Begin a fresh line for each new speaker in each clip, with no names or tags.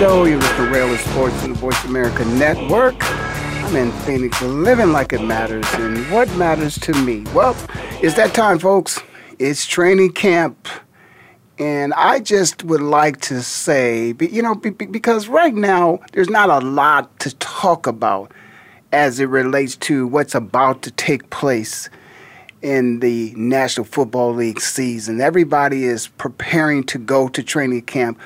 Show. You're with the Rail of Sports and the Voice America Network. I'm in Phoenix, living like it matters. And what matters to me? Well, it's that time, folks. It's training camp. And I just would like to say, you know, because right now there's not a lot to talk about as it relates to what's about to take place in the National Football League season. Everybody is preparing to go to training camp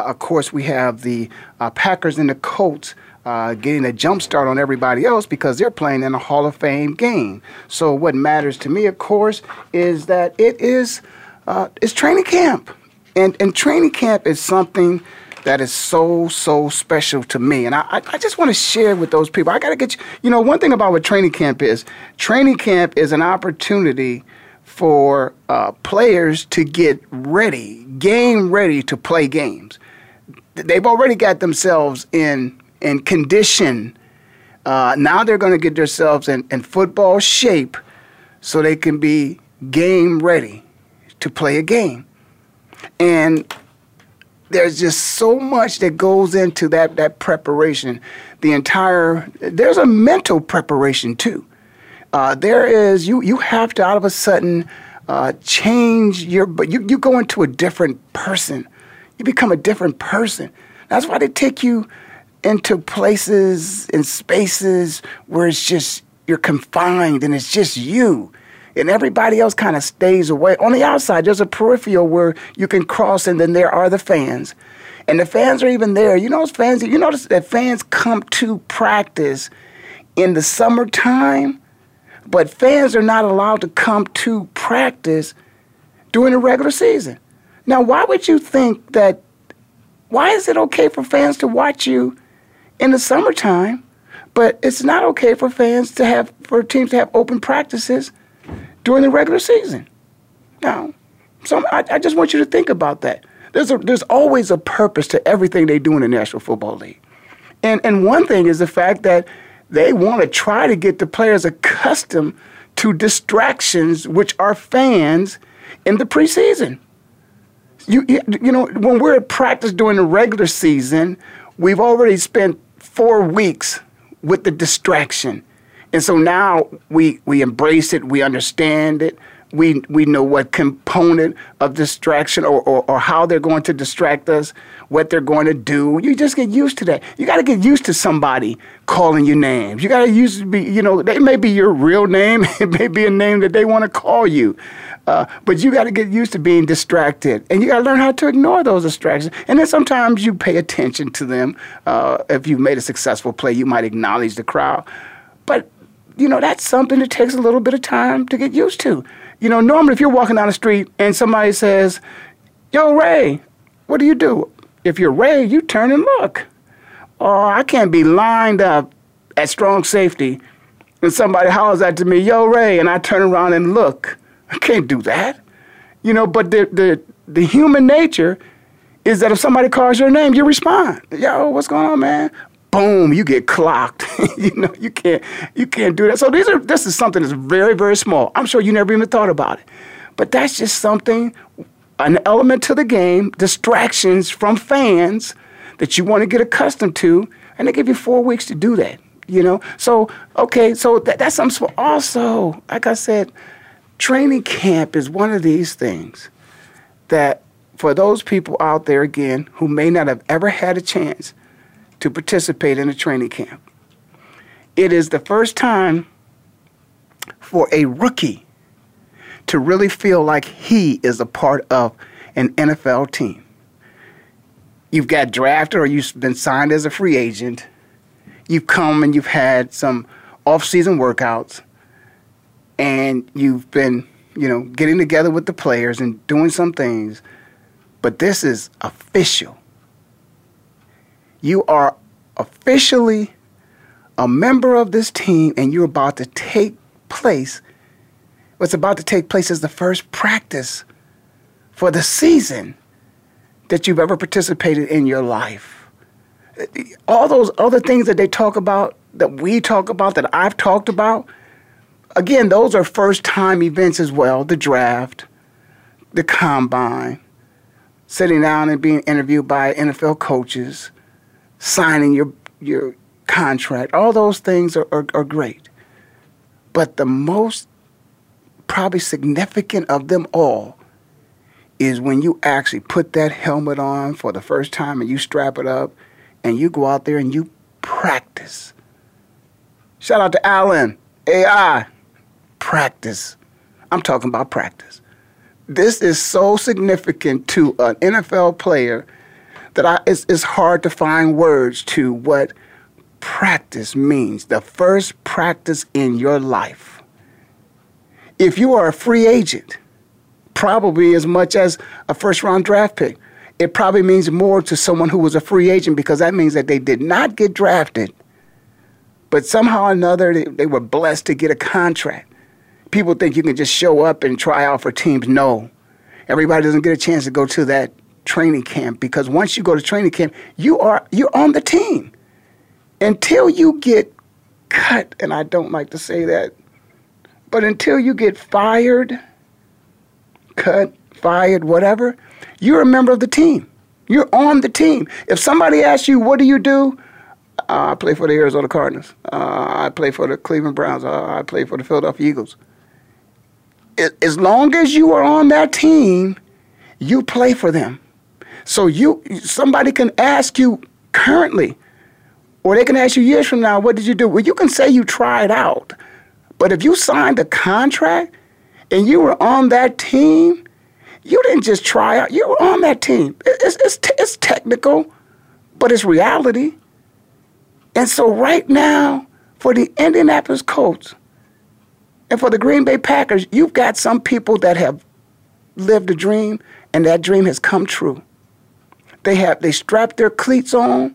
of course, we have the uh, Packers and the Colts uh, getting a jump start on everybody else because they're playing in a Hall of Fame game. So what matters to me, of course, is that it is uh, it's training camp, and and training camp is something that is so so special to me, and I I just want to share with those people. I got to get you. You know, one thing about what training camp is, training camp is an opportunity for uh, players to get ready, game ready to play games they've already got themselves in in condition. Uh, now they're going to get themselves in, in football shape so they can be game ready to play a game. And there's just so much that goes into that that preparation. The entire there's a mental preparation too. Uh, there is you you have to all of a sudden uh, change your but you you go into a different person you become a different person. That's why they take you into places and spaces where it's just you're confined and it's just you. And everybody else kind of stays away. On the outside, there's a peripheral where you can cross, and then there are the fans. And the fans are even there. You know, fans. You notice that fans come to practice in the summertime, but fans are not allowed to come to practice during the regular season. Now, why would you think that? Why is it okay for fans to watch you in the summertime, but it's not okay for fans to have for teams to have open practices during the regular season? Now, so I, I just want you to think about that. There's a, there's always a purpose to everything they do in the National Football League, and and one thing is the fact that they want to try to get the players accustomed to distractions, which are fans in the preseason you, you know, when we're at practice during the regular season, we've already spent four weeks with the distraction. And so now we, we embrace it, we understand it, we, we know what component of distraction or, or, or how they're going to distract us, what they're going to do. You just get used to that. You got to get used to somebody calling you names. You got to use to be, you know, it may be your real name, it may be a name that they want to call you. Uh, but you got to get used to being distracted, and you got to learn how to ignore those distractions. And then sometimes you pay attention to them. Uh, if you've made a successful play, you might acknowledge the crowd. But you know that's something that takes a little bit of time to get used to. You know, normally if you're walking down the street and somebody says, "Yo, Ray, what do you do?" If you're Ray, you turn and look. Oh, I can't be lined up at strong safety and somebody hollers out to me, "Yo, Ray," and I turn around and look. I can't do that. You know, but the, the, the human nature is that if somebody calls your name, you respond. Yo, what's going on, man? Boom, you get clocked. you know, you can't you can't do that. So these are this is something that's very, very small. I'm sure you never even thought about it. But that's just something, an element to the game, distractions from fans that you want to get accustomed to, and they give you four weeks to do that. You know, so okay, so that, that's something. Also, like I said, training camp is one of these things that for those people out there again who may not have ever had a chance to participate in a training camp, it is the first time for a rookie to really feel like he is a part of an NFL team. You've got drafted or you've been signed as a free agent. You've come and you've had some off-season workouts and you've been, you know, getting together with the players and doing some things. But this is official. You are officially a member of this team and you're about to take place. What's about to take place is the first practice for the season that you've ever participated in your life. All those other things that they talk about, that we talk about, that I've talked about, again, those are first time events as well the draft, the combine, sitting down and being interviewed by NFL coaches, signing your, your contract. All those things are, are, are great. But the most probably significant of them all is when you actually put that helmet on for the first time and you strap it up and you go out there and you practice. Shout out to Alan, AI, practice. I'm talking about practice. This is so significant to an NFL player that I, it's, it's hard to find words to what practice means. The first practice in your life. If you are a free agent, probably as much as a first round draft pick. It probably means more to someone who was a free agent because that means that they did not get drafted, but somehow or another they, they were blessed to get a contract. People think you can just show up and try out for teams. No. Everybody doesn't get a chance to go to that training camp because once you go to training camp, you are you're on the team. Until you get cut, and I don't like to say that, but until you get fired, cut, fired, whatever, you're a member of the team. You're on the team. If somebody asks you, what do you do? Uh, I play for the Arizona Cardinals. Uh, I play for the Cleveland Browns. Uh, I play for the Philadelphia Eagles. As long as you are on that team, you play for them. So you, somebody can ask you currently, or they can ask you years from now, what did you do? Well, you can say you tried out. But if you signed a contract and you were on that team, you didn't just try out. You were on that team. It's, it's, it's technical, but it's reality. And so right now, for the Indianapolis Colts and for the Green Bay Packers, you've got some people that have lived a dream, and that dream has come true. They have they strapped their cleats on,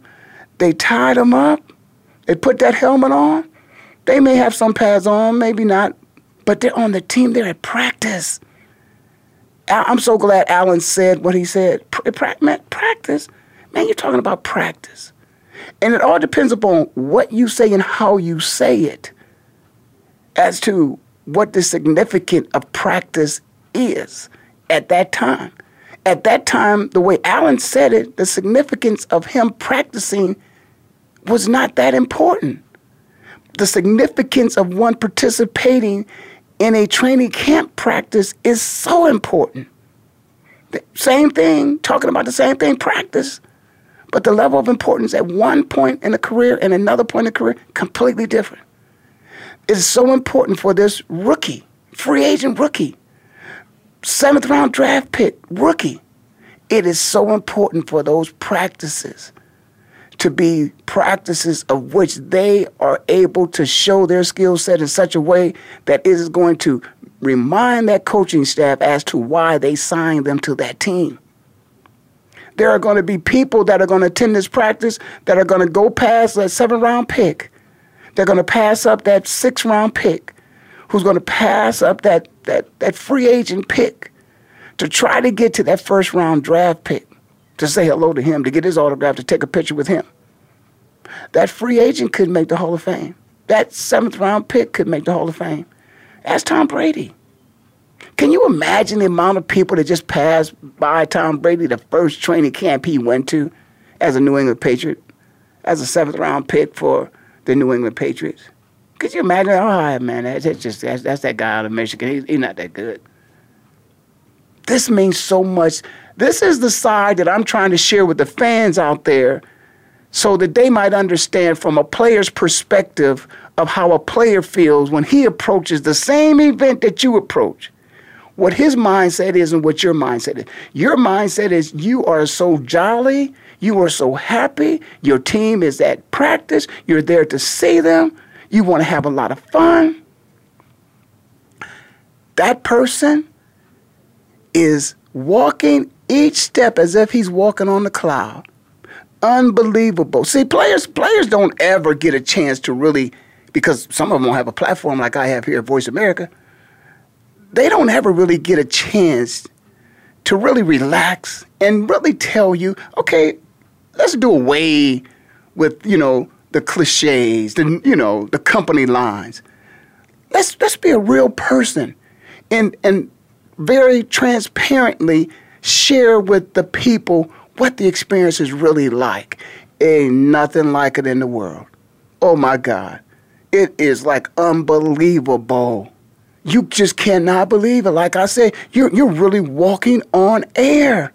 they tied them up, they put that helmet on. They may have some pads on, maybe not, but they're on the team. They're at practice. I'm so glad Alan said what he said. Practice. Man, you're talking about practice. And it all depends upon what you say and how you say it as to what the significance of practice is at that time. At that time, the way Alan said it, the significance of him practicing was not that important. The significance of one participating in a training camp practice is so important. The same thing, talking about the same thing, practice. But the level of importance at one point in a career and another point in a career, completely different. It's so important for this rookie, free agent rookie, seventh round draft pick rookie. It is so important for those practices to be practices of which they are able to show their skill set in such a way that it is going to remind that coaching staff as to why they signed them to that team. There are going to be people that are going to attend this practice that are going to go past that seven round pick. They're going to pass up that six round pick, who's going to pass up that, that, that free agent pick to try to get to that first round draft pick to say hello to him, to get his autograph, to take a picture with him. That free agent could make the Hall of Fame. That seventh round pick could make the Hall of Fame. Ask Tom Brady. Can you imagine the amount of people that just passed by Tom Brady the first training camp he went to as a New England Patriot, as a seventh round pick for the New England Patriots? Could you imagine? Oh man, that's just that's, that's that guy out of Michigan. He's not that good. This means so much. This is the side that I'm trying to share with the fans out there so that they might understand from a player's perspective of how a player feels when he approaches the same event that you approach. What his mindset is and what your mindset is. Your mindset is you are so jolly, you are so happy, your team is at practice, you're there to see them, you want to have a lot of fun. That person is walking each step as if he's walking on the cloud. Unbelievable. See, players players don't ever get a chance to really because some of them don't have a platform like I have here at Voice America. They don't ever really get a chance to really relax and really tell you, okay, let's do away with, you know, the cliches, the you know, the company lines. Let's let's be a real person and and very transparently share with the people what the experience is really like. Ain't nothing like it in the world. Oh my God. It is like unbelievable. You just cannot believe it. Like I said, you're, you're really walking on air.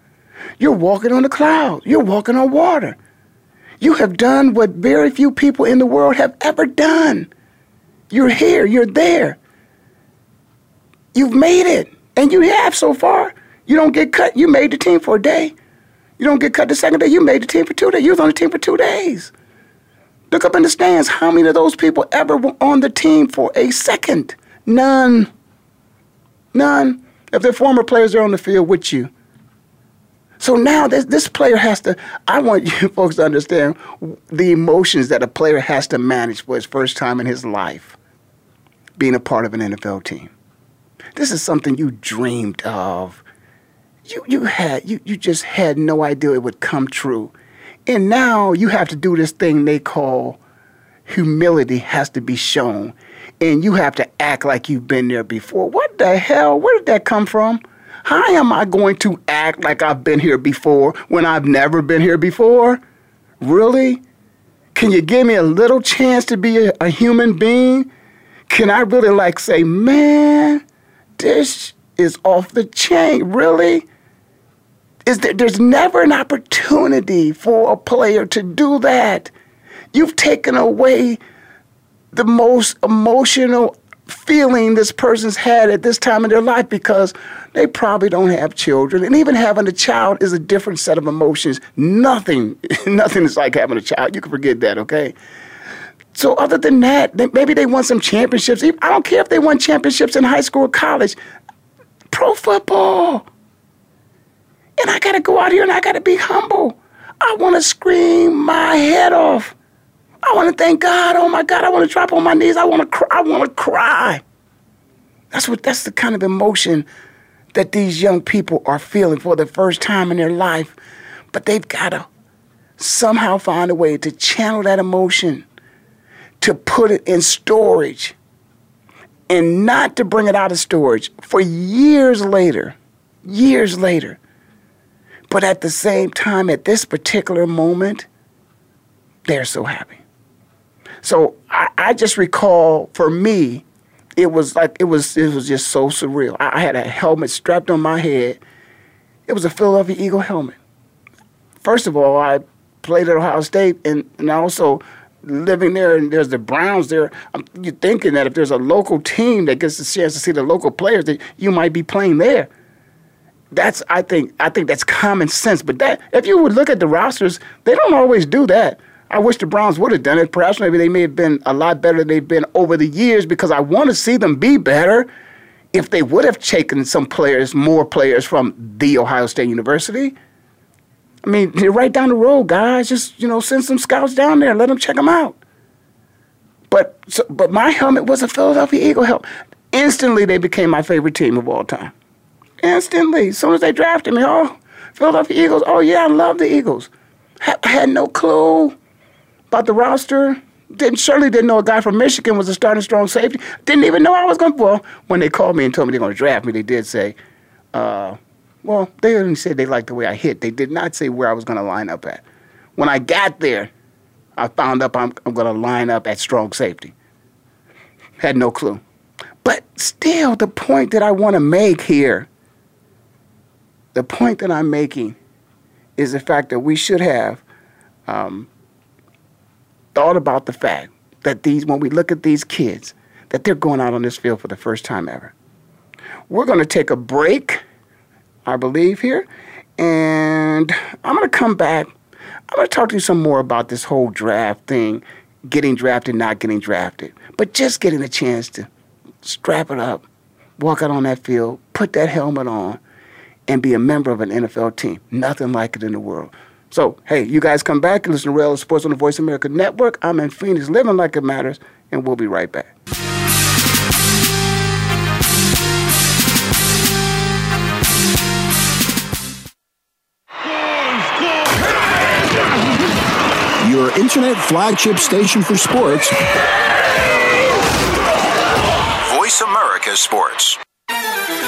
You're walking on the cloud. You're walking on water. You have done what very few people in the world have ever done. You're here. You're there. You've made it. And you have so far. You don't get cut. You made the team for a day. You don't get cut the second day. You made the team for two days. You was on the team for two days. Look up in the stands. How many of those people ever were on the team for a second? None. None. If they're former players, they're on the field with you. So now this, this player has to, I want you folks to understand the emotions that a player has to manage for his first time in his life being a part of an NFL team. This is something you dreamed of. You, you had you, you just had no idea it would come true. And now you have to do this thing they call humility has to be shown. And you have to act like you've been there before. What the hell? Where did that come from? How am I going to act like I've been here before when I've never been here before? Really? Can you give me a little chance to be a, a human being? Can I really like say, man, this is off the chain? Really? is that there's never an opportunity for a player to do that. You've taken away the most emotional feeling this person's had at this time in their life because they probably don't have children. And even having a child is a different set of emotions. Nothing, nothing is like having a child. You can forget that, okay? So other than that, maybe they won some championships. I don't care if they won championships in high school or college. Pro football. And I got to go out here and I got to be humble. I want to scream my head off. I want to thank God. Oh my God, I want to drop on my knees. I want to cry. I want to cry. That's what that's the kind of emotion that these young people are feeling for the first time in their life. But they've got to somehow find a way to channel that emotion, to put it in storage, and not to bring it out of storage for years later. Years later but at the same time, at this particular moment, they're so happy. So I, I just recall for me, it was like it was it was just so surreal. I, I had a helmet strapped on my head. It was a Philadelphia Eagle helmet. First of all, I played at Ohio State and, and also living there and there's the Browns there, I'm, you're thinking that if there's a local team that gets the chance to see the local players, that you might be playing there that's I think I think that's common sense. But that if you would look at the rosters, they don't always do that. I wish the Browns would have done it. Perhaps maybe they may have been a lot better than they've been over the years because I want to see them be better. If they would have taken some players, more players from the Ohio State University. I mean, you're right down the road, guys. Just you know, send some scouts down there, let them check them out. But so, but my helmet was a Philadelphia Eagle helmet. Instantly, they became my favorite team of all time instantly. As soon as they drafted me, oh, Philadelphia Eagles. Oh yeah, I love the Eagles. I had no clue about the roster. Didn't certainly didn't know a guy from Michigan was a starting strong safety. Didn't even know I was going. to Well, when they called me and told me they're going to draft me, they did say, uh, well, they only said they liked the way I hit. They did not say where I was going to line up at. When I got there, I found up I'm, I'm going to line up at strong safety. Had no clue. But still, the point that I want to make here the point that I'm making is the fact that we should have um, thought about the fact that these, when we look at these kids, that they're going out on this field for the first time ever. We're going to take a break, I believe, here, and I'm going to come back. I'm going to talk to you some more about this whole draft thing, getting drafted, not getting drafted, but just getting a chance to strap it up, walk out on that field, put that helmet on, and be a member of an NFL team. Nothing like it in the world. So, hey, you guys come back and listen to Rail Sports on the Voice America Network. I'm in Phoenix, living like it matters, and we'll be right back.
Your internet flagship station for sports.
Voice America Sports.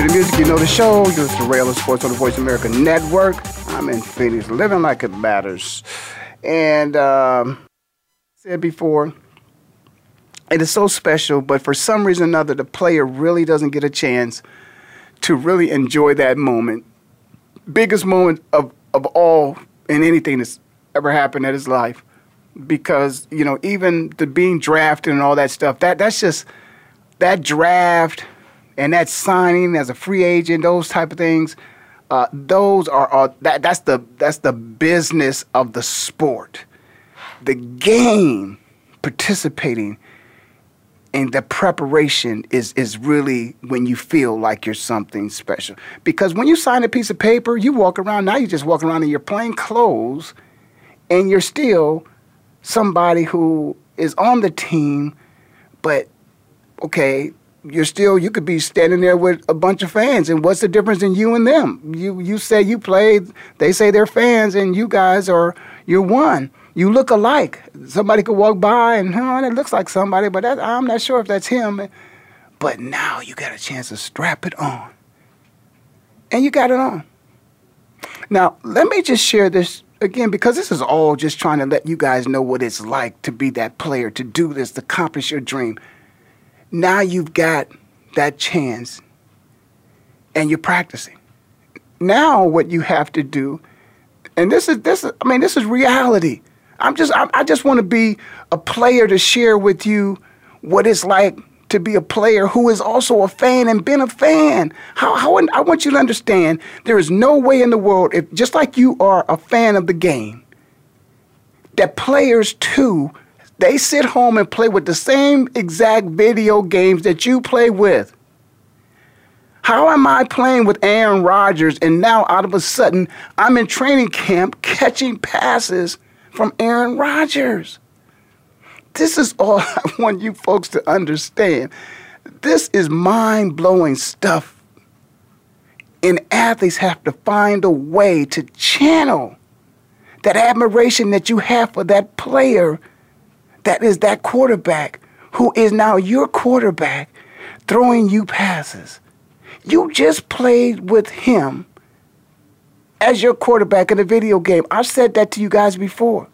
hear the music, you know the show. You're listening to Sports on the Voice America Network. I'm in Phoenix, living like it matters. And um, said before, it is so special, but for some reason or another, the player really doesn't get a chance to really enjoy that moment. Biggest moment of, of all in anything that's ever happened in his life. Because, you know, even the being drafted and all that stuff, that that's just that draft and that signing as a free agent, those type of things, uh, those are, are that that's the that's the business of the sport. The game participating in the preparation is is really when you feel like you're something special. Because when you sign a piece of paper, you walk around now you just walk around in your plain clothes and you're still somebody who is on the team, but okay, you're still you could be standing there with a bunch of fans and what's the difference in you and them? You you say you played they say they're fans and you guys are you're one. You look alike. Somebody could walk by and huh that looks like somebody but that, i'm not sure if that's him. But now you got a chance to strap it on. And you got it on. Now let me just share this again because this is all just trying to let you guys know what it's like to be that player to do this to accomplish your dream now you've got that chance and you're practicing. Now what you have to do, and this is this is, I mean this is reality. I'm just I, I just want to be a player to share with you what it's like to be a player who is also a fan and been a fan. How, how I want you to understand there is no way in the world if just like you are a fan of the game that players too they sit home and play with the same exact video games that you play with. How am I playing with Aaron Rodgers and now all of a sudden I'm in training camp catching passes from Aaron Rodgers? This is all I want you folks to understand. This is mind blowing stuff. And athletes have to find a way to channel that admiration that you have for that player that is that quarterback who is now your quarterback throwing you passes. You just played with him as your quarterback in a video game. I've said that to you guys before.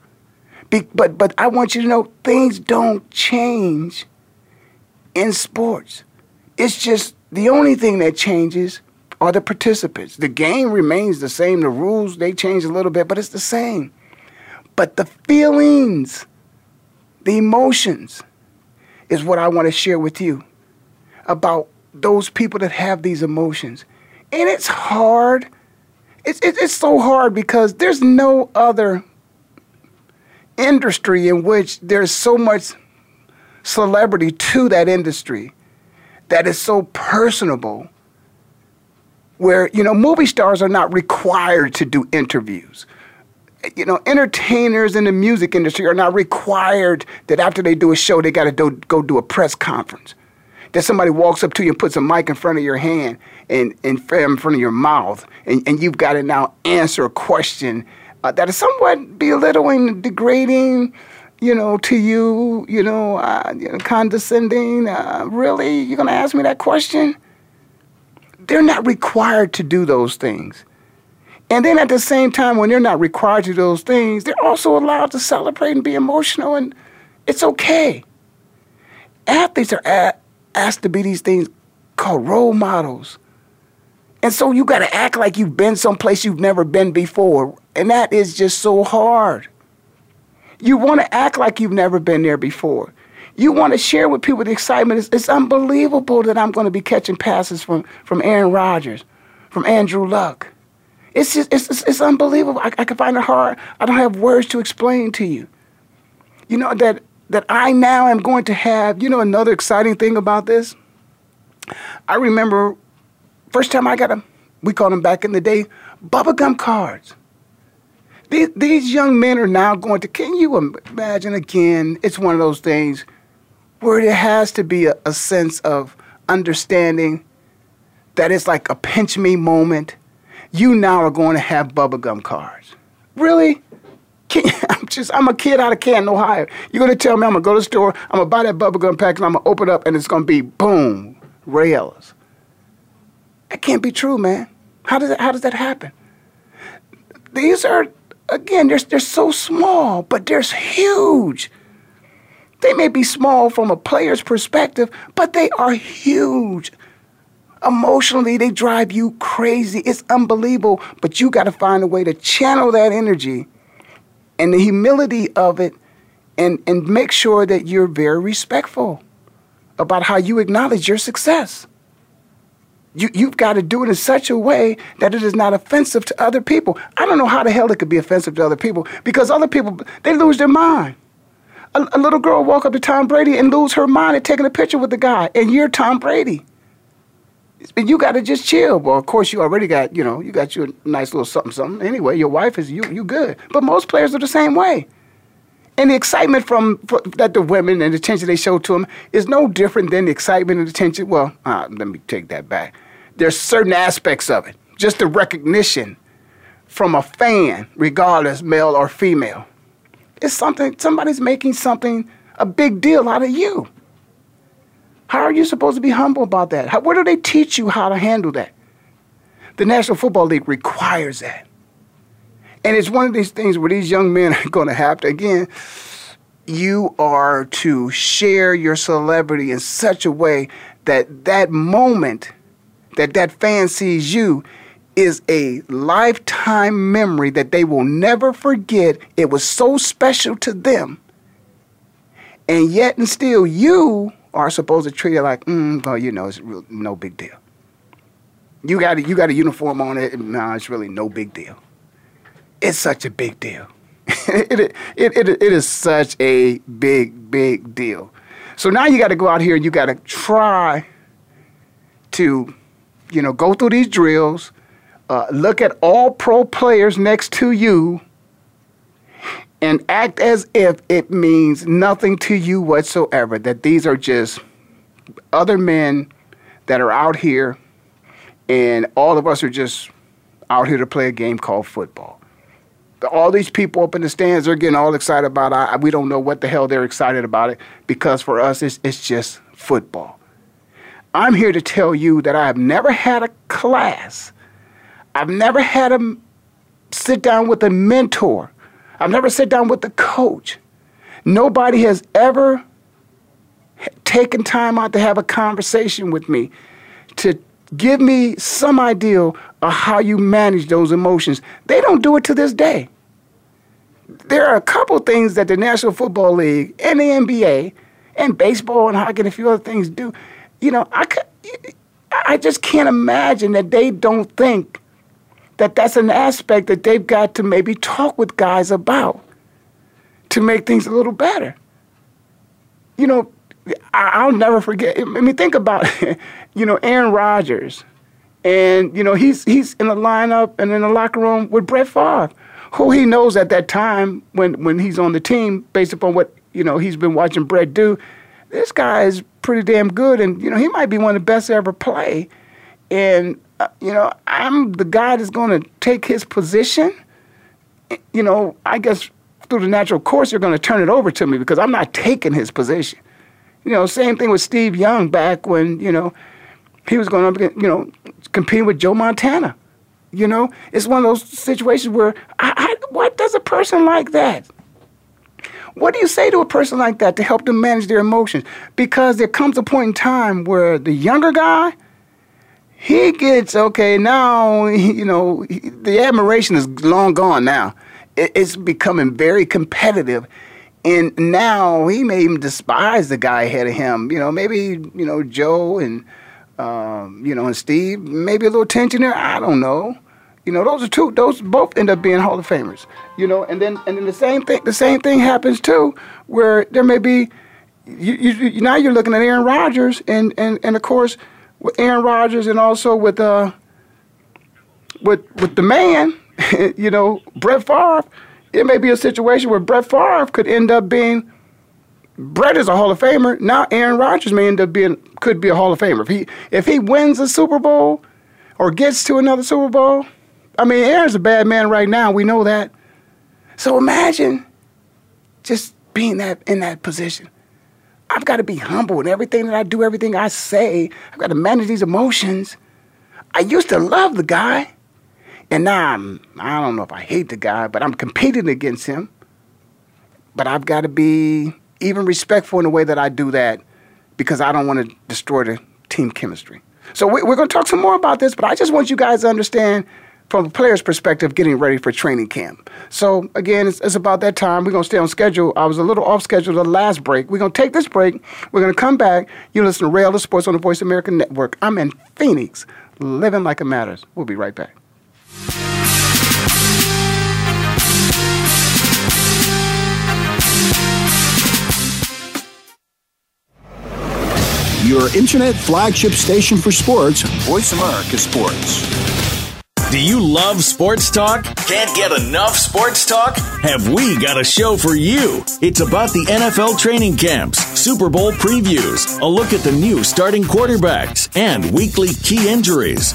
Be, but but I want you to know things don't change in sports. It's just the only thing that changes are the participants. The game remains the same. The rules, they change a little bit, but it's the same. But the feelings, the emotions, is what I want to share with you about those people that have these emotions. And it's hard. It's, it's so hard because there's no other industry in which there's so much celebrity to that industry that is so personable where you know movie stars are not required to do interviews you know entertainers in the music industry are not required that after they do a show they got to go do a press conference that somebody walks up to you and puts a mic in front of your hand and, and in front of your mouth and, and you've got to now answer a question uh, that is somewhat belittling degrading you know, to you, you know, uh, you know condescending. Uh, really, you're gonna ask me that question? They're not required to do those things. And then at the same time, when they're not required to do those things, they're also allowed to celebrate and be emotional, and it's okay. Athletes are a- asked to be these things called role models. And so you got to act like you've been someplace you've never been before. And that is just so hard. You want to act like you've never been there before. You want to share with people the excitement. It's, it's unbelievable that I'm going to be catching passes from, from Aaron Rodgers, from Andrew Luck. It's just, it's, it's, it's unbelievable. I, I can find it hard. I don't have words to explain to you. You know, that, that I now am going to have, you know, another exciting thing about this. I remember first time I got them, we called them back in the day, bubblegum cards. These, these young men are now going to, can you imagine again? It's one of those things where there has to be a, a sense of understanding that it's like a pinch me moment. You now are going to have bubblegum cards. Really? I'm just, I'm a kid out of Canton, Ohio. You're going to tell me I'm going to go to the store, I'm going to buy that bubblegum pack, and I'm going to open it up, and it's going to be boom, rails. That can't be true, man. How does that, how does that happen? These are again, they're, they're so small, but they're huge. They may be small from a player's perspective, but they are huge. Emotionally, they drive you crazy. It's unbelievable, but you got to find a way to channel that energy and the humility of it and, and make sure that you're very respectful about how you acknowledge your success. You, you've got to do it in such a way that it is not offensive to other people. I don't know how the hell it could be offensive to other people because other people, they lose their mind. A, a little girl walk up to Tom Brady and lose her mind at taking a picture with the guy, and you're Tom Brady. And you got to just chill. Well, of course, you already got, you know, you got your nice little something, something. Anyway, your wife is you, you good. But most players are the same way. And the excitement from, from, that the women and the attention they show to them is no different than the excitement and attention. Well, uh, let me take that back there's certain aspects of it. Just the recognition from a fan, regardless male or female. It's something somebody's making something a big deal out of you. How are you supposed to be humble about that? How, where do they teach you how to handle that? The National Football League requires that. And it's one of these things where these young men are going to have to, again, you are to share your celebrity in such a way that that moment that that fan sees you is a lifetime memory that they will never forget. It was so special to them. And yet and still, you are supposed to treat it like, mm, well, you know, it's real, no big deal. You got, a, you got a uniform on it. No, it's really no big deal. It's such a big deal. it, it, it, it is such a big, big deal. So now you got to go out here and you got to try to you know, go through these drills, uh, look at all pro players next to you, and act as if it means nothing to you whatsoever. That these are just other men that are out here, and all of us are just out here to play a game called football. All these people up in the stands, they're getting all excited about it. We don't know what the hell they're excited about it because for us, it's, it's just football. I'm here to tell you that I have never had a class. I've never had a sit down with a mentor. I've never sat down with a coach. Nobody has ever taken time out to have a conversation with me to give me some idea of how you manage those emotions. They don't do it to this day. There are a couple things that the National Football League and the NBA and baseball and hockey and a few other things do. You know, I, I just can't imagine that they don't think that that's an aspect that they've got to maybe talk with guys about to make things a little better. You know, I'll never forget. I mean, think about, you know, Aaron Rodgers, and you know he's he's in the lineup and in the locker room with Brett Favre, who he knows at that time when when he's on the team, based upon what you know he's been watching Brett do. This guy is pretty damn good, and you know he might be one of the best to ever play. And uh, you know I'm the guy that's going to take his position. You know, I guess through the natural course, you're going to turn it over to me because I'm not taking his position. You know, same thing with Steve Young back when, you know, he was going up you know, competing with Joe Montana. You know, it's one of those situations where, I, I, what does a person like that? What do you say to a person like that to help them manage their emotions? Because there comes a point in time where the younger guy, he gets, okay, now, you know, the admiration is long gone now. It's becoming very competitive and now he may even despise the guy ahead of him. You know, maybe you know Joe and um, you know and Steve. Maybe a little tension there. I don't know. You know, those are two. Those both end up being Hall of Famers. You know, and then and then the same thing. The same thing happens too, where there may be. You, you, now you're looking at Aaron Rodgers, and and and of course with Aaron Rodgers, and also with uh with with the man, you know, Brett Favre it may be a situation where Brett Favre could end up being Brett is a Hall of Famer. Now Aaron Rodgers may end up being could be a Hall of Famer. If he if he wins a Super Bowl or gets to another Super Bowl, I mean Aaron's a bad man right now. We know that. So imagine just being that in that position. I've got to be humble in everything that I do, everything I say. I've got to manage these emotions. I used to love the guy. And now I'm, I don't know if I hate the guy, but I'm competing against him. But I've got to be even respectful in the way that I do that because I don't want to destroy the team chemistry. So we, are going to talk some more about this, but I just want you guys to understand from a player's perspective getting ready for training camp. So again, it's, it's about that time. We're going to stay on schedule. I was a little off schedule the last break. We're going to take this break. We're going to come back. You listen to Rail the Sports on the Voice America Network. I'm in Phoenix, living like it matters. We'll be right back.
Your internet flagship station for sports,
Voice America Sports.
Do you love sports talk? Can't get enough sports talk? Have we got a show for you? It's about the NFL training camps, Super Bowl previews, a look at the new starting quarterbacks, and weekly key injuries.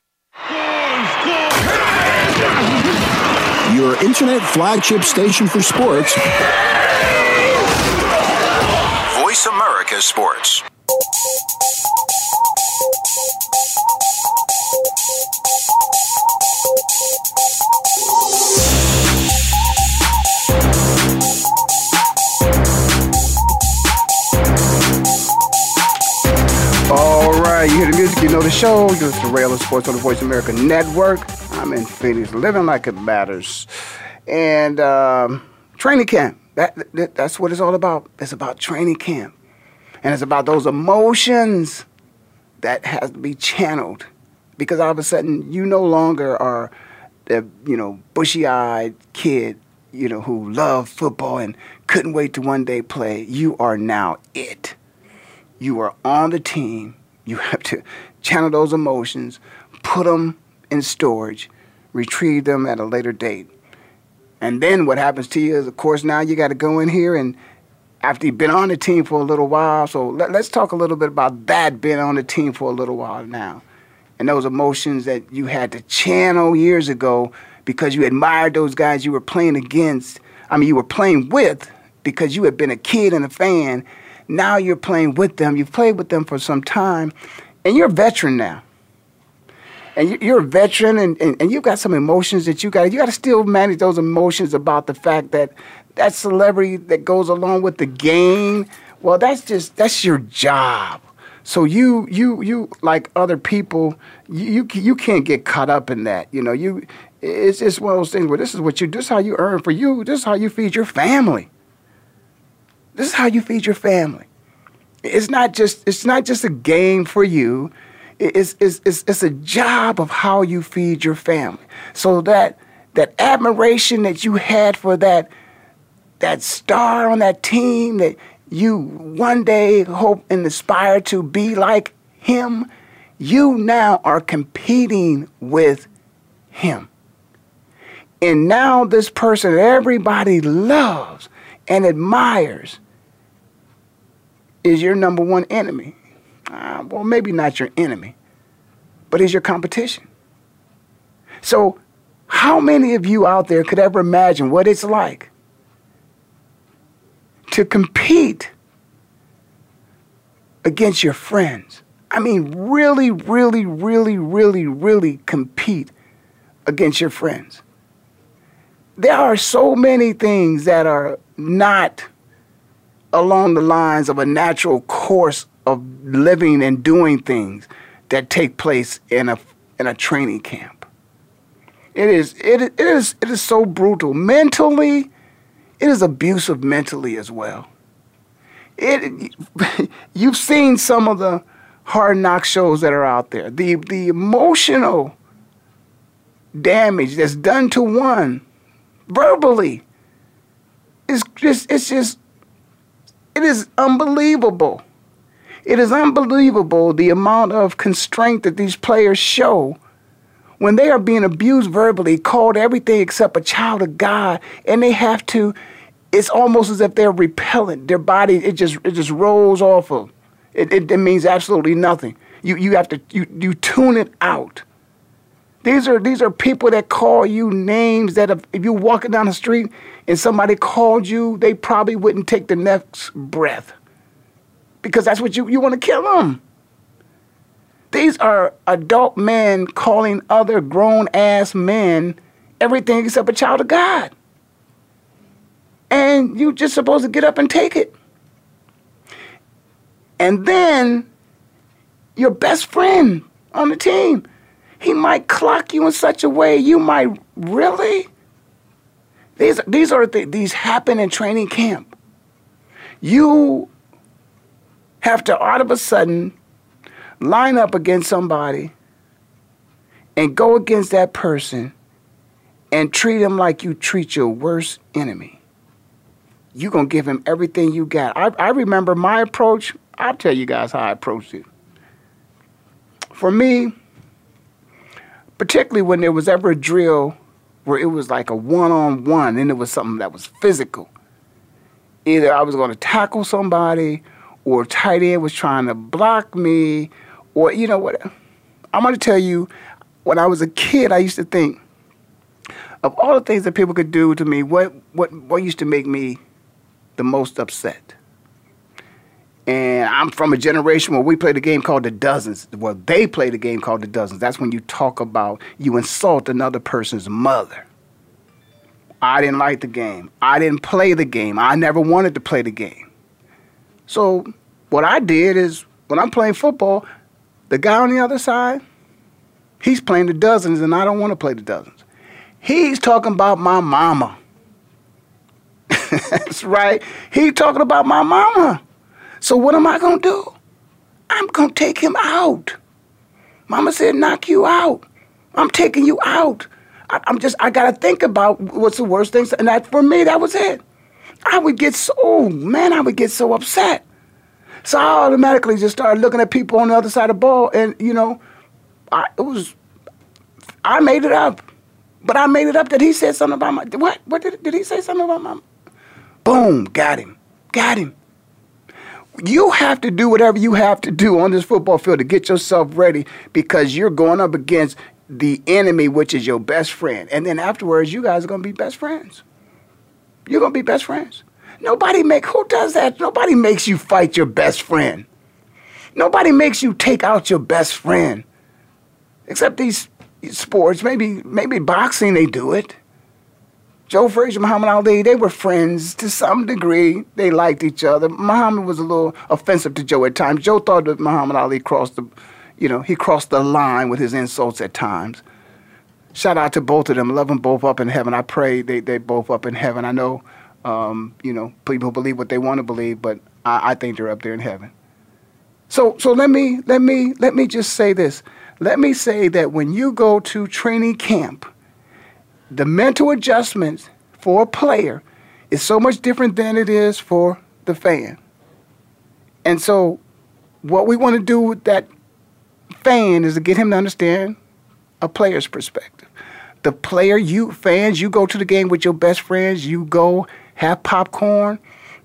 Internet flagship station for sports.
Voice America Sports.
All right, you hear the music, you know the show. You listen the Rail of Sports on the Voice America Network. I'm in Phoenix, living like it matters. And um, training camp, that, that, that's what it's all about. It's about training camp. And it's about those emotions that has to be channeled. Because all of a sudden, you no longer are the, you know, bushy-eyed kid you know, who loved football and couldn't wait to one day play, you are now it. You are on the team. You have to channel those emotions, put them in storage, retrieve them at a later date. And then what happens to you is, of course, now you got to go in here and after you've been on the team for a little while. So let, us talk a little bit about that being on the team for a little while now. And those emotions that you had to channel years ago because you admired those guys you were playing against. I mean, you were playing with because you had been a kid and a fan. Now you're playing with them. You've played with them for some time, and you're a veteran now. And you're a veteran, and, and, and you've got some emotions that you got. You got to still manage those emotions about the fact that that celebrity that goes along with the game. Well, that's just that's your job. So you you you like other people, you you, you can't get caught up in that. You know, you it's just one of those things where this is what you, this is how you earn for you. This is how you feed your family. This is how you feed your family. It's not just, it's not just a game for you. It's, it's, it's, it's a job of how you feed your family. So that, that admiration that you had for that, that star on that team that you one day hope and aspire to be like him, you now are competing with him. And now this person everybody loves and admires is your number one enemy. Uh, well, maybe not your enemy, but is your competition. So, how many of you out there could ever imagine what it's like to compete against your friends? I mean, really, really, really, really, really compete against your friends there are so many things that are not along the lines of a natural course of living and doing things that take place in a in a training camp. It is it, it is it is so brutal mentally. It is abusive mentally as well. It you've seen some of the hard knock shows that are out there. The the emotional damage that's done to one verbally. It's just, it's just, it is unbelievable. It is unbelievable the amount of constraint that these players show when they are being abused verbally, called everything except a child of God, and they have to. It's almost as if they're repellent. Their body it just it just rolls off of. It, it, it means absolutely nothing. You you have to you you tune it out. These are these are people that call you names that if, if you're walking down the street and somebody called you, they probably wouldn't take the next breath. Because that's what you, you want to kill them. These are adult men calling other grown ass men everything except a child of God. And you're just supposed to get up and take it. And then your best friend on the team he might clock you in such a way you might really. These these are th- these happen in training camp. You have to all of a sudden line up against somebody and go against that person and treat him like you treat your worst enemy. You're going to give him everything you got. I, I remember my approach. I'll tell you guys how I approached it. For me, particularly when there was ever a drill where it was like a one on one and it was something that was physical. Either I was going to tackle somebody or tight end was trying to block me or, you know what? I'm to tell you, when I was a kid, I used to think of all the things that people could do to me, what, what, what used to make me the most upset? And I'm from a generation where we played a game called the dozens. Well, they played a game called the dozens. That's when you talk about you insult another person's mother. I didn't like the game. I didn't play the game. I never wanted to play the game. So what I did is when I'm playing football, the guy on the other side, he's playing the dozens and I don't want to play the dozens. He's talking about my mama. That's right. He's talking about my mama. So what am I to do? I'm to take him out. Mama said, knock you out. I'm taking you out. I, am just I gotta think about what's the worst thing. and that for me that was it. I would get so oh, man, I would get so upset. So I automatically just started looking at people on the other side of the ball, and you know, I it was I made it up, but I made it up that he said something about my what? What did did he say something about my? Boom, got him, got him. You have to do whatever you have to do on this football field to get yourself ready because you're going up against the enemy, which is your best friend. And then afterwards, you guys are going to be best friends. You're going to be best friends. Nobody make who does that? Nobody makes you fight your best friend. Nobody makes you take out your best friend. Except these sports, maybe maybe boxing they do it. Joe Frazier, Muhammad Ali, they were friends to some degree. They liked each other. Muhammad was a little offensive to Joe at times. Joe thought that Muhammad Ali crossed the, you know, he crossed the line with his insults at times. Shout out to both of them. Love them both up in heaven. I pray they they both up in heaven. I know, um, you know, people believe what they want to believe, but I, I think they're up there in heaven. So so let me let me let me just say this. Let me say that when you go to training camp the mental adjustment for a player is so much different than it is for the fan. And so, what we want to do with that fan is to get him to understand a player's perspective. The player, you fans, you go to the game with your best friends. You go have popcorn,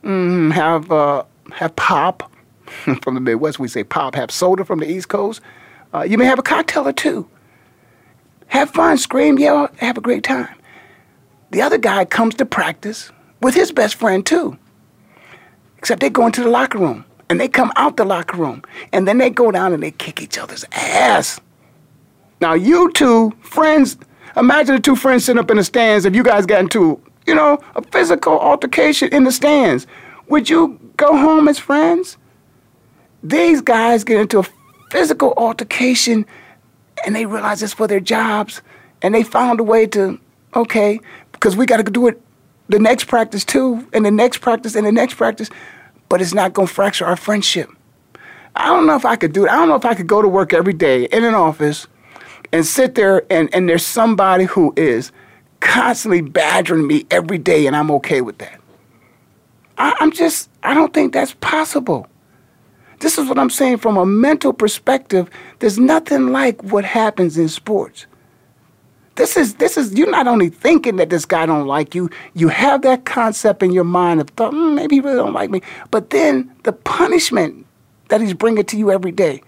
mm, have uh, have pop from the Midwest. We say pop. Have soda from the East Coast. Uh, you may have a cocktail or two. Have fun, scream, yell, have a great time. The other guy comes to practice with his best friend too. Except they go into the locker room and they come out the locker room and then they go down and they kick each other's ass. Now you two friends, imagine the two friends sitting up in the stands if you guys got into, you know, a physical altercation in the stands. Would you go home as friends? These guys get into a physical altercation and they realize it's for their jobs and they found a way to okay because we got to do it the next practice too and the next practice and the next practice but it's not going to fracture our friendship i don't know if i could do it i don't know if i could go to work every day in an office and sit there and, and there's somebody who is constantly badgering me every day and i'm okay with that I, i'm just i don't think that's possible this is what I'm saying from a mental perspective. There's nothing like what happens in sports. This is this is you're not only thinking that this guy don't like you, you have that concept in your mind of thought, mm, maybe he really don't like me. But then the punishment that he's bringing to you every day.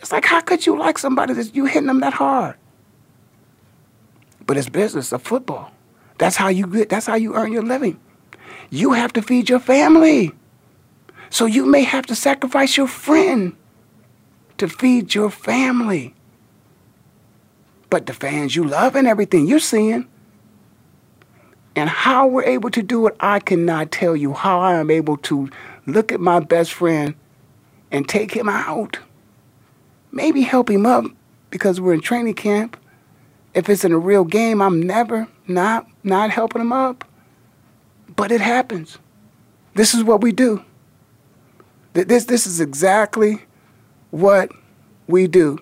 It's like how could you like somebody that you hitting them that hard? But it's business of football. That's how you get that's how you earn your living. You have to feed your family. So you may have to sacrifice your friend to feed your family. But the fans you love and everything you're seeing. And how we're able to do it, I cannot tell you how I am able to look at my best friend and take him out. Maybe help him up because we're in training camp. If it's in a real game, I'm never not not helping them up. But it happens. This is what we do. This, this is exactly what we do.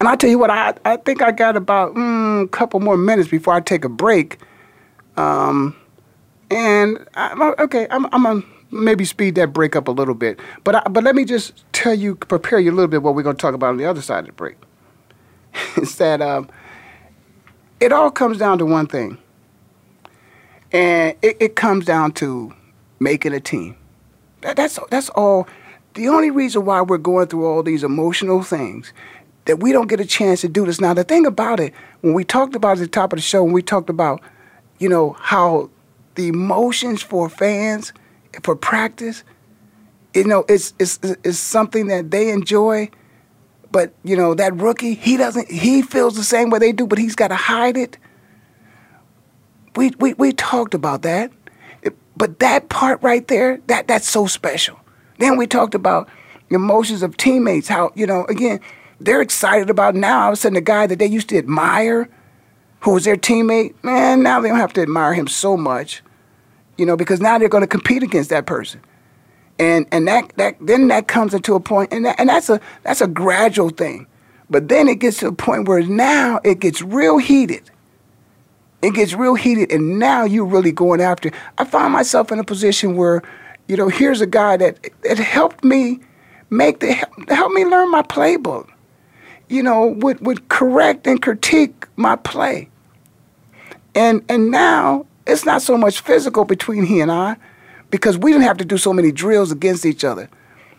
And I tell you what, I, I think I got about mm, a couple more minutes before I take a break. Um, and I, okay, I'm, I'm gonna maybe speed that break up a little bit. But I, but let me just tell you, prepare you a little bit what we're gonna talk about on the other side of the break. is that um, it all comes down to one thing, and it, it comes down to making a team. That, that's that's all. The only reason why we're going through all these emotional things that we don't get a chance to do this. Now, the thing about it, when we talked about at the top of the show, when we talked about, you know, how the emotions for fans for practice, you know, it's it's it's something that they enjoy. But you know that rookie, he doesn't. He feels the same way they do, but he's got to hide it. We we we talked about that. But that part right there, that that's so special. Then we talked about emotions of teammates, how, you know, again, they're excited about now. All of a sudden, the guy that they used to admire, who was their teammate, man, now they don't have to admire him so much, you know, because now they're going to compete against that person. And and that, that then that comes into a point, and that, and that's a that's a gradual thing. But then it gets to a point where now it gets real heated. it gets real heated, and now you're really going after. I find myself in a position where, you know, here's a guy that that helped me make the help me learn my playbook. You know, would would correct and critique my play. And and now it's not so much physical between he and I, because we didn't have to do so many drills against each other.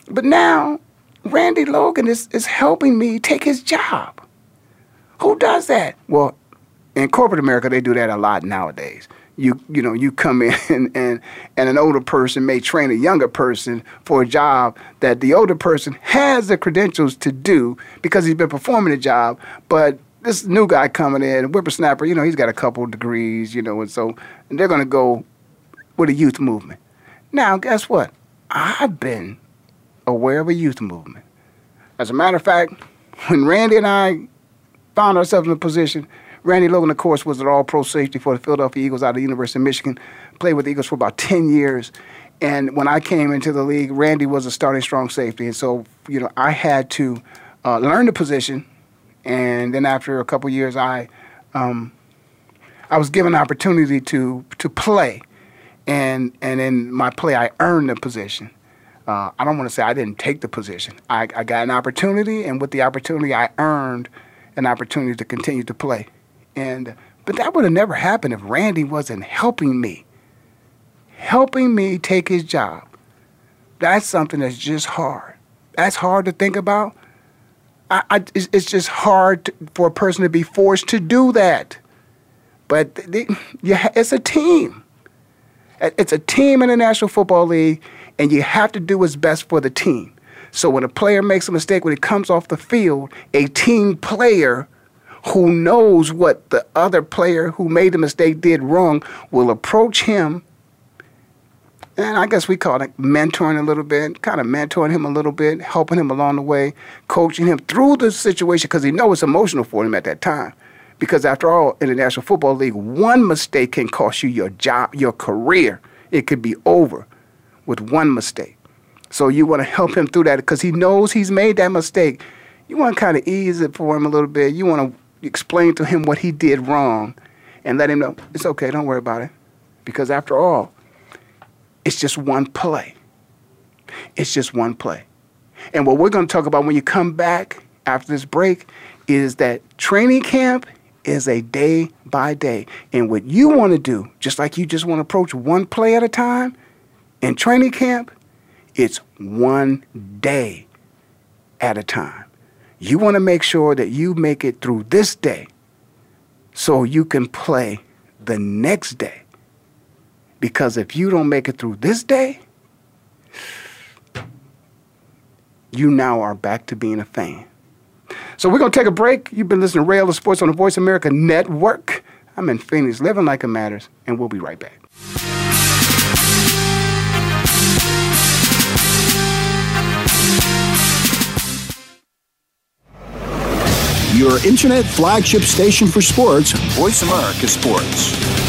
But now Randy Logan is, is helping me take his job. Who does that? Well, in corporate America, they do that a lot nowadays. You you know you come in and, and and an older person may train a younger person for a job that the older person has the credentials to do because he's been performing the job, but this new guy coming in, whippersnapper, you know, he's got a couple degrees, you know, and so and they're going to go with a youth movement. Now, guess what? I've been aware of a youth movement. As a matter of fact, when Randy and I found ourselves in a position Randy Logan, of course, was an all pro safety for the Philadelphia Eagles out of the University of Michigan. Played with the Eagles for about 10 years. And when I came into the league, Randy was a starting strong safety. And so, you know, I had to uh, learn the position. And then after a couple years, I, um, I was given an opportunity to, to play. And, and in my play, I earned the position. Uh, I don't want to say I didn't take the position. I, I got an opportunity, and with the opportunity, I earned an opportunity to continue to play. And but that would have never happened if Randy wasn't helping me. Helping me take his job. That's something that's just hard. That's hard to think about. I, I, it's, just hard for a person to be forced to do that. But they, it's a team. It's a team in the National Football League, and you have to do what's best for the team. So when a player makes a mistake when he comes off the field, a team player who knows what the other player who made the mistake did wrong will approach him. And I guess we call it mentoring a little bit, kind of mentoring him a little bit, helping him along the way, coaching him through the situation because he knows it's emotional for him at that time. Because after all, in the National Football League, one mistake can cost you your job, your career. It could be over with one mistake. So you want to help him through that because he knows he's made that mistake. You want to kind of ease it for him a little bit. You want to explain to him what he did wrong and let him know it's okay, don't worry about it. Because after all, it's just one play. It's just one play. And what we're going to talk about when you come back after this break is that training camp is a day by day. And what you want to do, just like you just want to approach one play at a time, in training camp, it's one day at a time. You want to make sure that you make it through this day so you can play the next day. Because if you don't make it through this day, you now are back to being a fan. So we're going to take a break. You've been listening to Ray Ellis Sports on the Voice America Network. I'm in Phoenix, living like it matters, and we'll be right back.
your internet flagship station for sports.
Voice America Sports.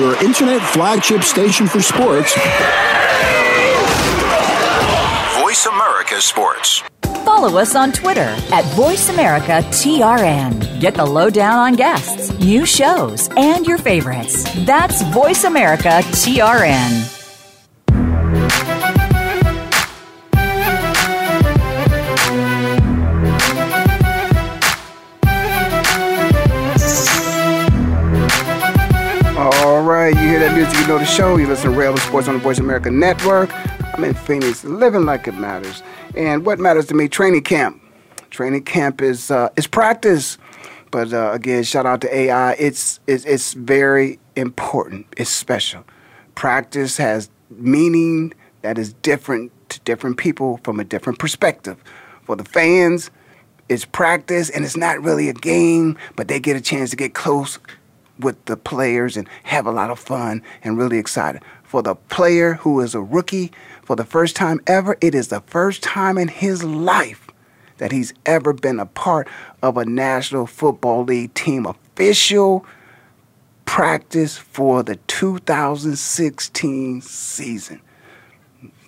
Your internet flagship station for sports.
Voice America Sports.
Follow us on Twitter at VoiceAmericaTRN. Get the lowdown on guests, new shows, and your favorites. That's Voice
you know the show. You listen to Rail Sports on the Voice America Network. I'm in Phoenix, living like it matters. And what matters to me, training camp. Training camp is uh, is practice. But uh, again, shout out to AI. It's, it's it's very important. It's special. Practice has meaning that is different to different people from a different perspective. For the fans, it's practice and it's not really a game, but they get a chance to get close with the players and have a lot of fun and really excited. For the player who is a rookie for the first time ever, it is the first time in his life that he's ever been a part of a National Football League team official practice for the 2016 season.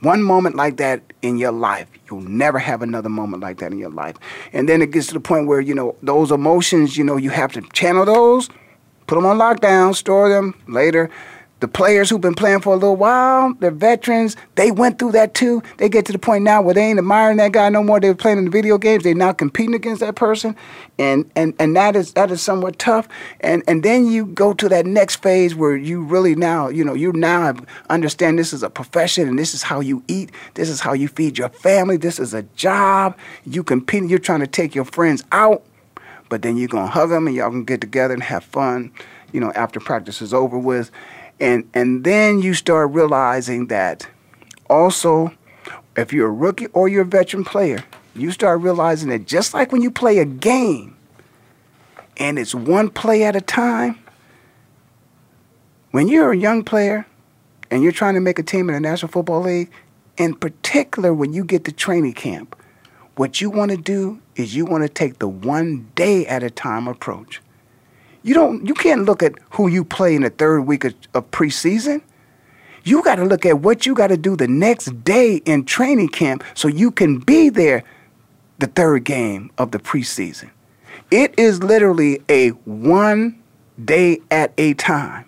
One moment like that in your life, you'll never have another moment like that in your life. And then it gets to the point where, you know, those emotions, you know, you have to channel those, put them on lockdown, store them later, the players who've been playing for a little while, they're veterans. They went through that too. They get to the point now where they ain't admiring that guy no more. They're playing in the video games. They're now competing against that person, and and and that is that is somewhat tough. And and then you go to that next phase where you really now you know you now understand this is a profession and this is how you eat. This is how you feed your family. This is a job. You compete. You're trying to take your friends out, but then you're gonna hug them and y'all can get together and have fun. You know after practice is over with and and then you start realizing that also if you're a rookie or you're a veteran player, you start realizing that just like when you play a game and it's one play at a time, when you're a young player and you're trying to make a team in the National Football League, in particular when you get to training camp, what you want to do is you want to take the one day at a time approach. You don't. You can't look at who you play in the third week of, of preseason. You got to look at what you got to do the next day in training camp so you can be there the third game of the preseason. It is literally a one day at a time.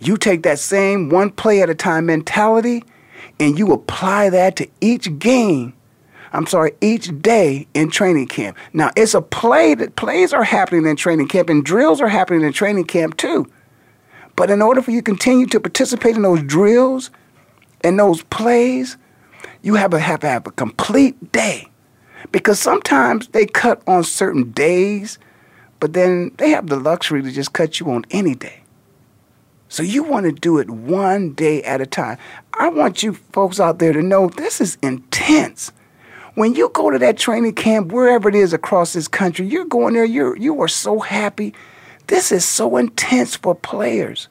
You take that same one play at a time mentality and you apply that to each game I'm sorry, each day in training camp. Now, it's a play that plays are happening in training camp and drills are happening in training camp too. But in order for you to continue to participate in those drills and those plays, you have to have, to have a complete day. Because sometimes they cut on certain days, but then they have the luxury to just cut you on any day. So you want to do it one day at a time. I want you folks out there to know this is intense when you go to that training camp, wherever it is across this country, you're going there, you're, you are so happy. This is so intense for players.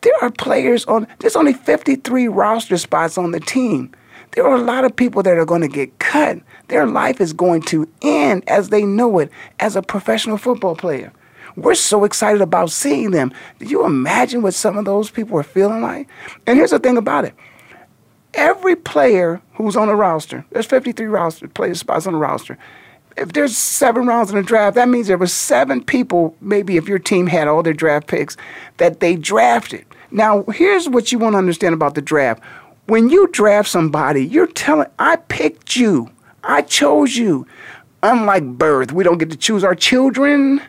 There are players on, there's only 53 roster spots on the team. There are a lot of people that are going to get cut. Their life is going to end as they know it as a professional football player. We're so excited about seeing them. Do you imagine what some of those people are feeling like? And here's the thing about it every player who's on the roster, there's 53 roster player spots on the roster. If there's seven rounds in the draft, that means there were seven people, maybe if your team had all their draft picks, that they drafted. Now, here's what you want to understand about the draft. When you draft somebody, you're telling, I picked you, I chose you. Unlike birth, we don't get to choose our children.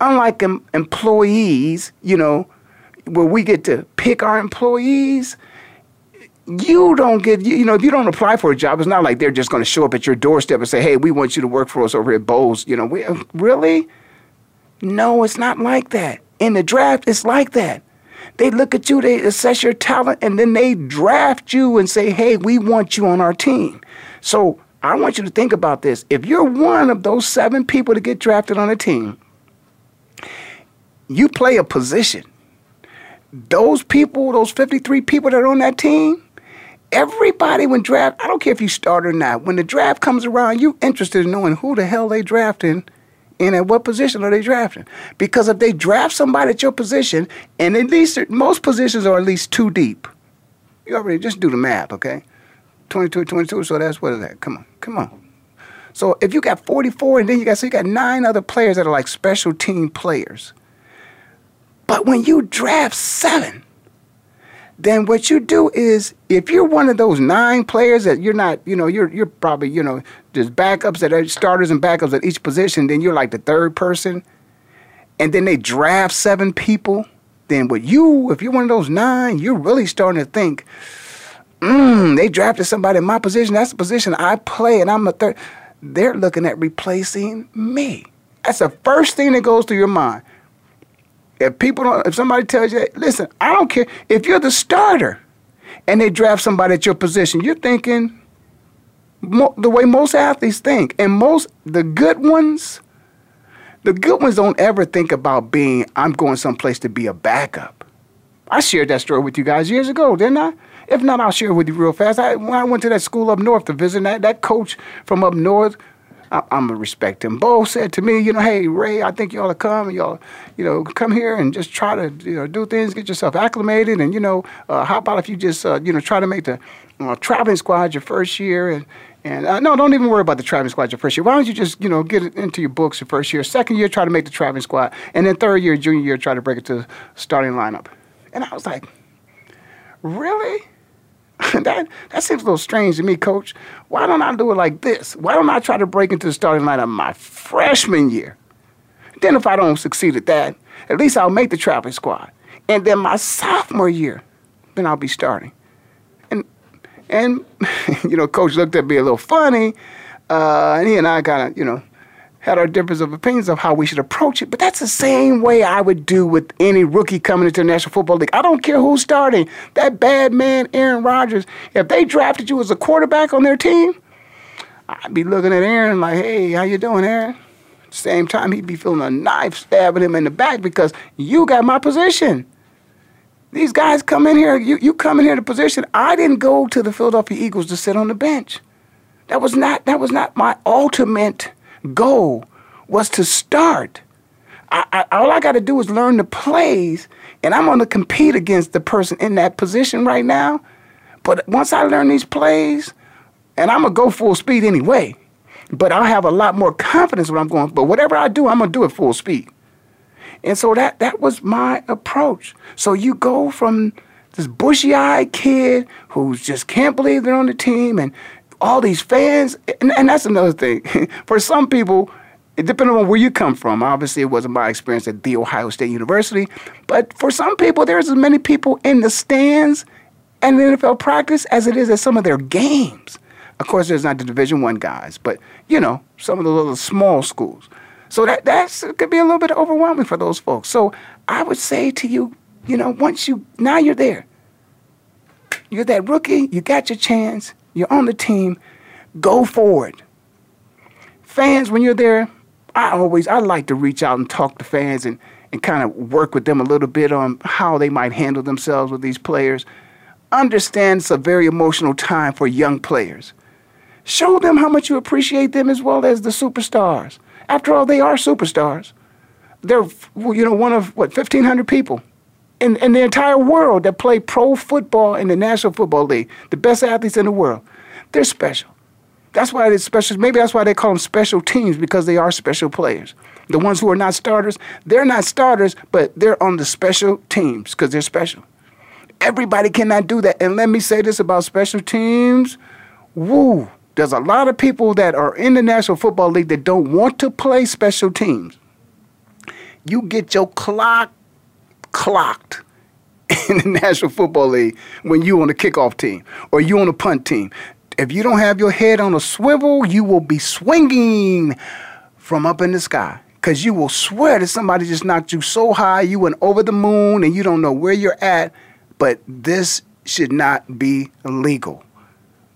Unlike em- employees, you know, where we get to pick our employees, you don't get you know if you don't apply for a job it's not like they're just going to show up at your doorstep and say hey we want you to work for us over at bowles you know we, uh, really? No it's not like that. In the draft it's like that. They look at you they assess your talent and then they draft you and say hey we want you on our team. So I want you to think about this. If you're one of those seven people to get drafted on a team you play a position. Those people those 53 people that are on that team everybody when draft, I don't care if you start or not, when the draft comes around, you interested in knowing who the hell they drafting and at what position are they drafting. Because if they draft somebody at your position, and at least most positions are at least two deep, you already just do the math, okay? 22, 22, so that's what is that? Come on, come on. So if you got 44 and then you got so you got nine other players that are like special team players. But when you draft seven, then what you do is if you're one of those nine players that you're not, you know, you're you're probably, you know, there's backups that are starters and backups at each position, then you're like the third person. And then they draft seven people then with you, if you're one of those nine, you're really starting to think, mm, they drafted somebody in my position. That's the position I play, and I'm a third. They're looking at replacing me. That's the first thing that goes through your mind. If people don't, if somebody tells you, listen, I don't care if you're the starter, and they draft somebody at your position, you're thinking mo- the way most athletes think, and most the good ones, the good ones don't ever think about being. I'm going someplace to be a backup. I shared that story with you guys years ago, didn't I? If not, I'll share it with you real fast. I, when I went to that school up north to visit, that, that coach from up north, I, am gonna respect him. Bo said to me, you know, hey Ray, I think ought to come y'all, you know, come here and just try to, you know, do things, get yourself acclimated, and you know, uh, how about if you just, uh, you know, try to make the uh, traveling squad your first year, and and uh, no, don't even worry about the traveling squad your first year. Why don't you just, you know, get it into your books your first year, second year, try to make the traveling squad, and then third year, junior year, try to break it to the starting lineup. And I was like, really? that that seems a little strange to me, coach. Why don't I do it like this? Why don't I try to break into the starting lineup my freshman year? Then if I don't succeed at that, at least I'll make the traveling squad. And then my sophomore year, then I'll be starting. And and you know, coach looked at me a little funny, uh, and he and I kind of, you know, had our difference of opinions of how we should approach it. But that's the same way I would do with any rookie coming into the National Football League. I don't care who's starting. That bad man, Aaron Rodgers, if they drafted you as a quarterback on their team, I'd be looking at Aaron like, hey, how you doing, Aaron? Same time, he'd be feeling a knife stabbing him in the back because you got my position. These guys come in here, you, you come in here to position. I didn't go to the Philadelphia Eagles to sit on the bench. That was not that was not my ultimate goal was to start. I, I, all I got to do is learn the plays, and I'm going to compete against the person in that position right now. But once I learn these plays, and I'm going to go full speed anyway, but I'll have a lot more confidence when I'm going. But whatever I do, I'm going to do it full speed. And so that, that was my approach. So you go from this bushy eyed kid who just can't believe they're on the team and all these fans, and, and that's another thing. For some people, depending on where you come from, obviously it wasn't my experience at the Ohio State University, but for some people, there's as many people in the stands and NFL practice as it is at some of their games. Of course, there's not the Division One guys, but you know some of the little small schools. So that that's could be a little bit overwhelming for those folks. So I would say to you, you know, once you now you're there, you're that rookie, you got your chance. You're on the team. Go forward. Fans, when you're there, I always I like to reach out and talk to fans and, and kind of work with them a little bit on how they might handle themselves with these players. Understand it's a very emotional time for young players. Show them how much you appreciate them as well as the superstars. After all, they are superstars. They're you know one of what 1,500 people in, in the entire world that play pro football in the National Football League, the best athletes in the world, they're special. That's why it's special. Maybe that's why they call them special teams because they are special players. The ones who are not starters, they're not starters, but they're on the special teams because they're special. Everybody cannot do that. And let me say this about special teams. Woo, there's a lot of people that are in the National Football League that don't want to play special teams. You get your clock clocked in the National Football League when you on the kickoff team or you on the punt team. If you don't have your head on a swivel, you will be swinging from up in the sky because you will swear that somebody just knocked you so high you went over the moon and you don't know where you're at. But this should not be illegal.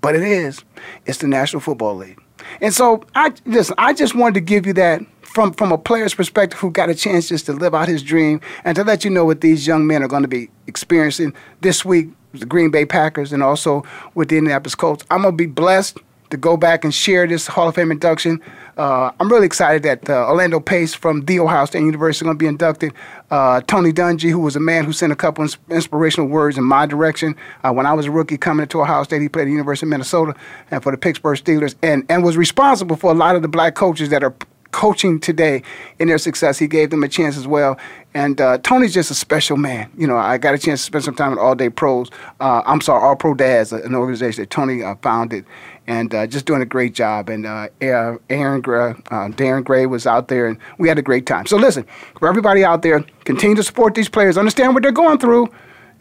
But it is. It's the National Football League. And so I listen, I just wanted to give you that from from a player's perspective who got a chance just to live out his dream and to let you know what these young men are going to be experiencing this week the Green Bay Packers and also with the Indianapolis Colts. I'm going to be blessed to go back and share this Hall of Fame induction. Uh, I'm really excited that uh, Orlando Pace from The Ohio State University is going to be inducted. Uh, Tony Dungy, who was a man who sent a couple ins- inspirational words in my direction. Uh, when I was a rookie coming into Ohio State, he played at the University of Minnesota and for the Pittsburgh Steelers and, and was responsible for a lot of the black coaches that are coaching today in their success. He gave them a chance as well. And uh, Tony's just a special man. You know, I got a chance to spend some time with All Day Pros. Uh, I'm sorry, All Pro Dads, an organization that Tony uh, founded. and uh, just doing a great job. And uh, Aaron, uh, Darren Gray was out there, and we had a great time. So listen, for everybody out there, continue to support these players. Understand what they're going through.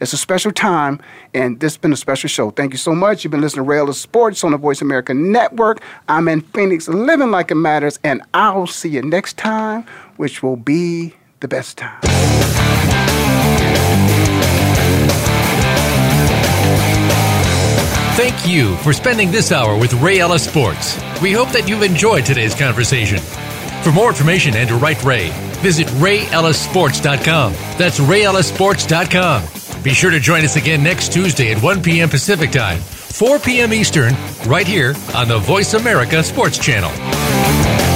It's a special time, and this has been a special show. Thank you so much. You've been listening to Ray Ellis Sports on the Voice America Network. I'm in Phoenix, living like it matters, and I'll see you next time, which will be the best time.
Thank you for spending this hour with Ray Ellis Sports. We hope that you've enjoyed today's conversation. For more information and to write Ray, visit rayellissports.com. That's rayellissports.com. Be sure to join us again next Tuesday at 1 p.m. Pacific Time, 4 p.m. Eastern, right here on the Voice America Sports Channel.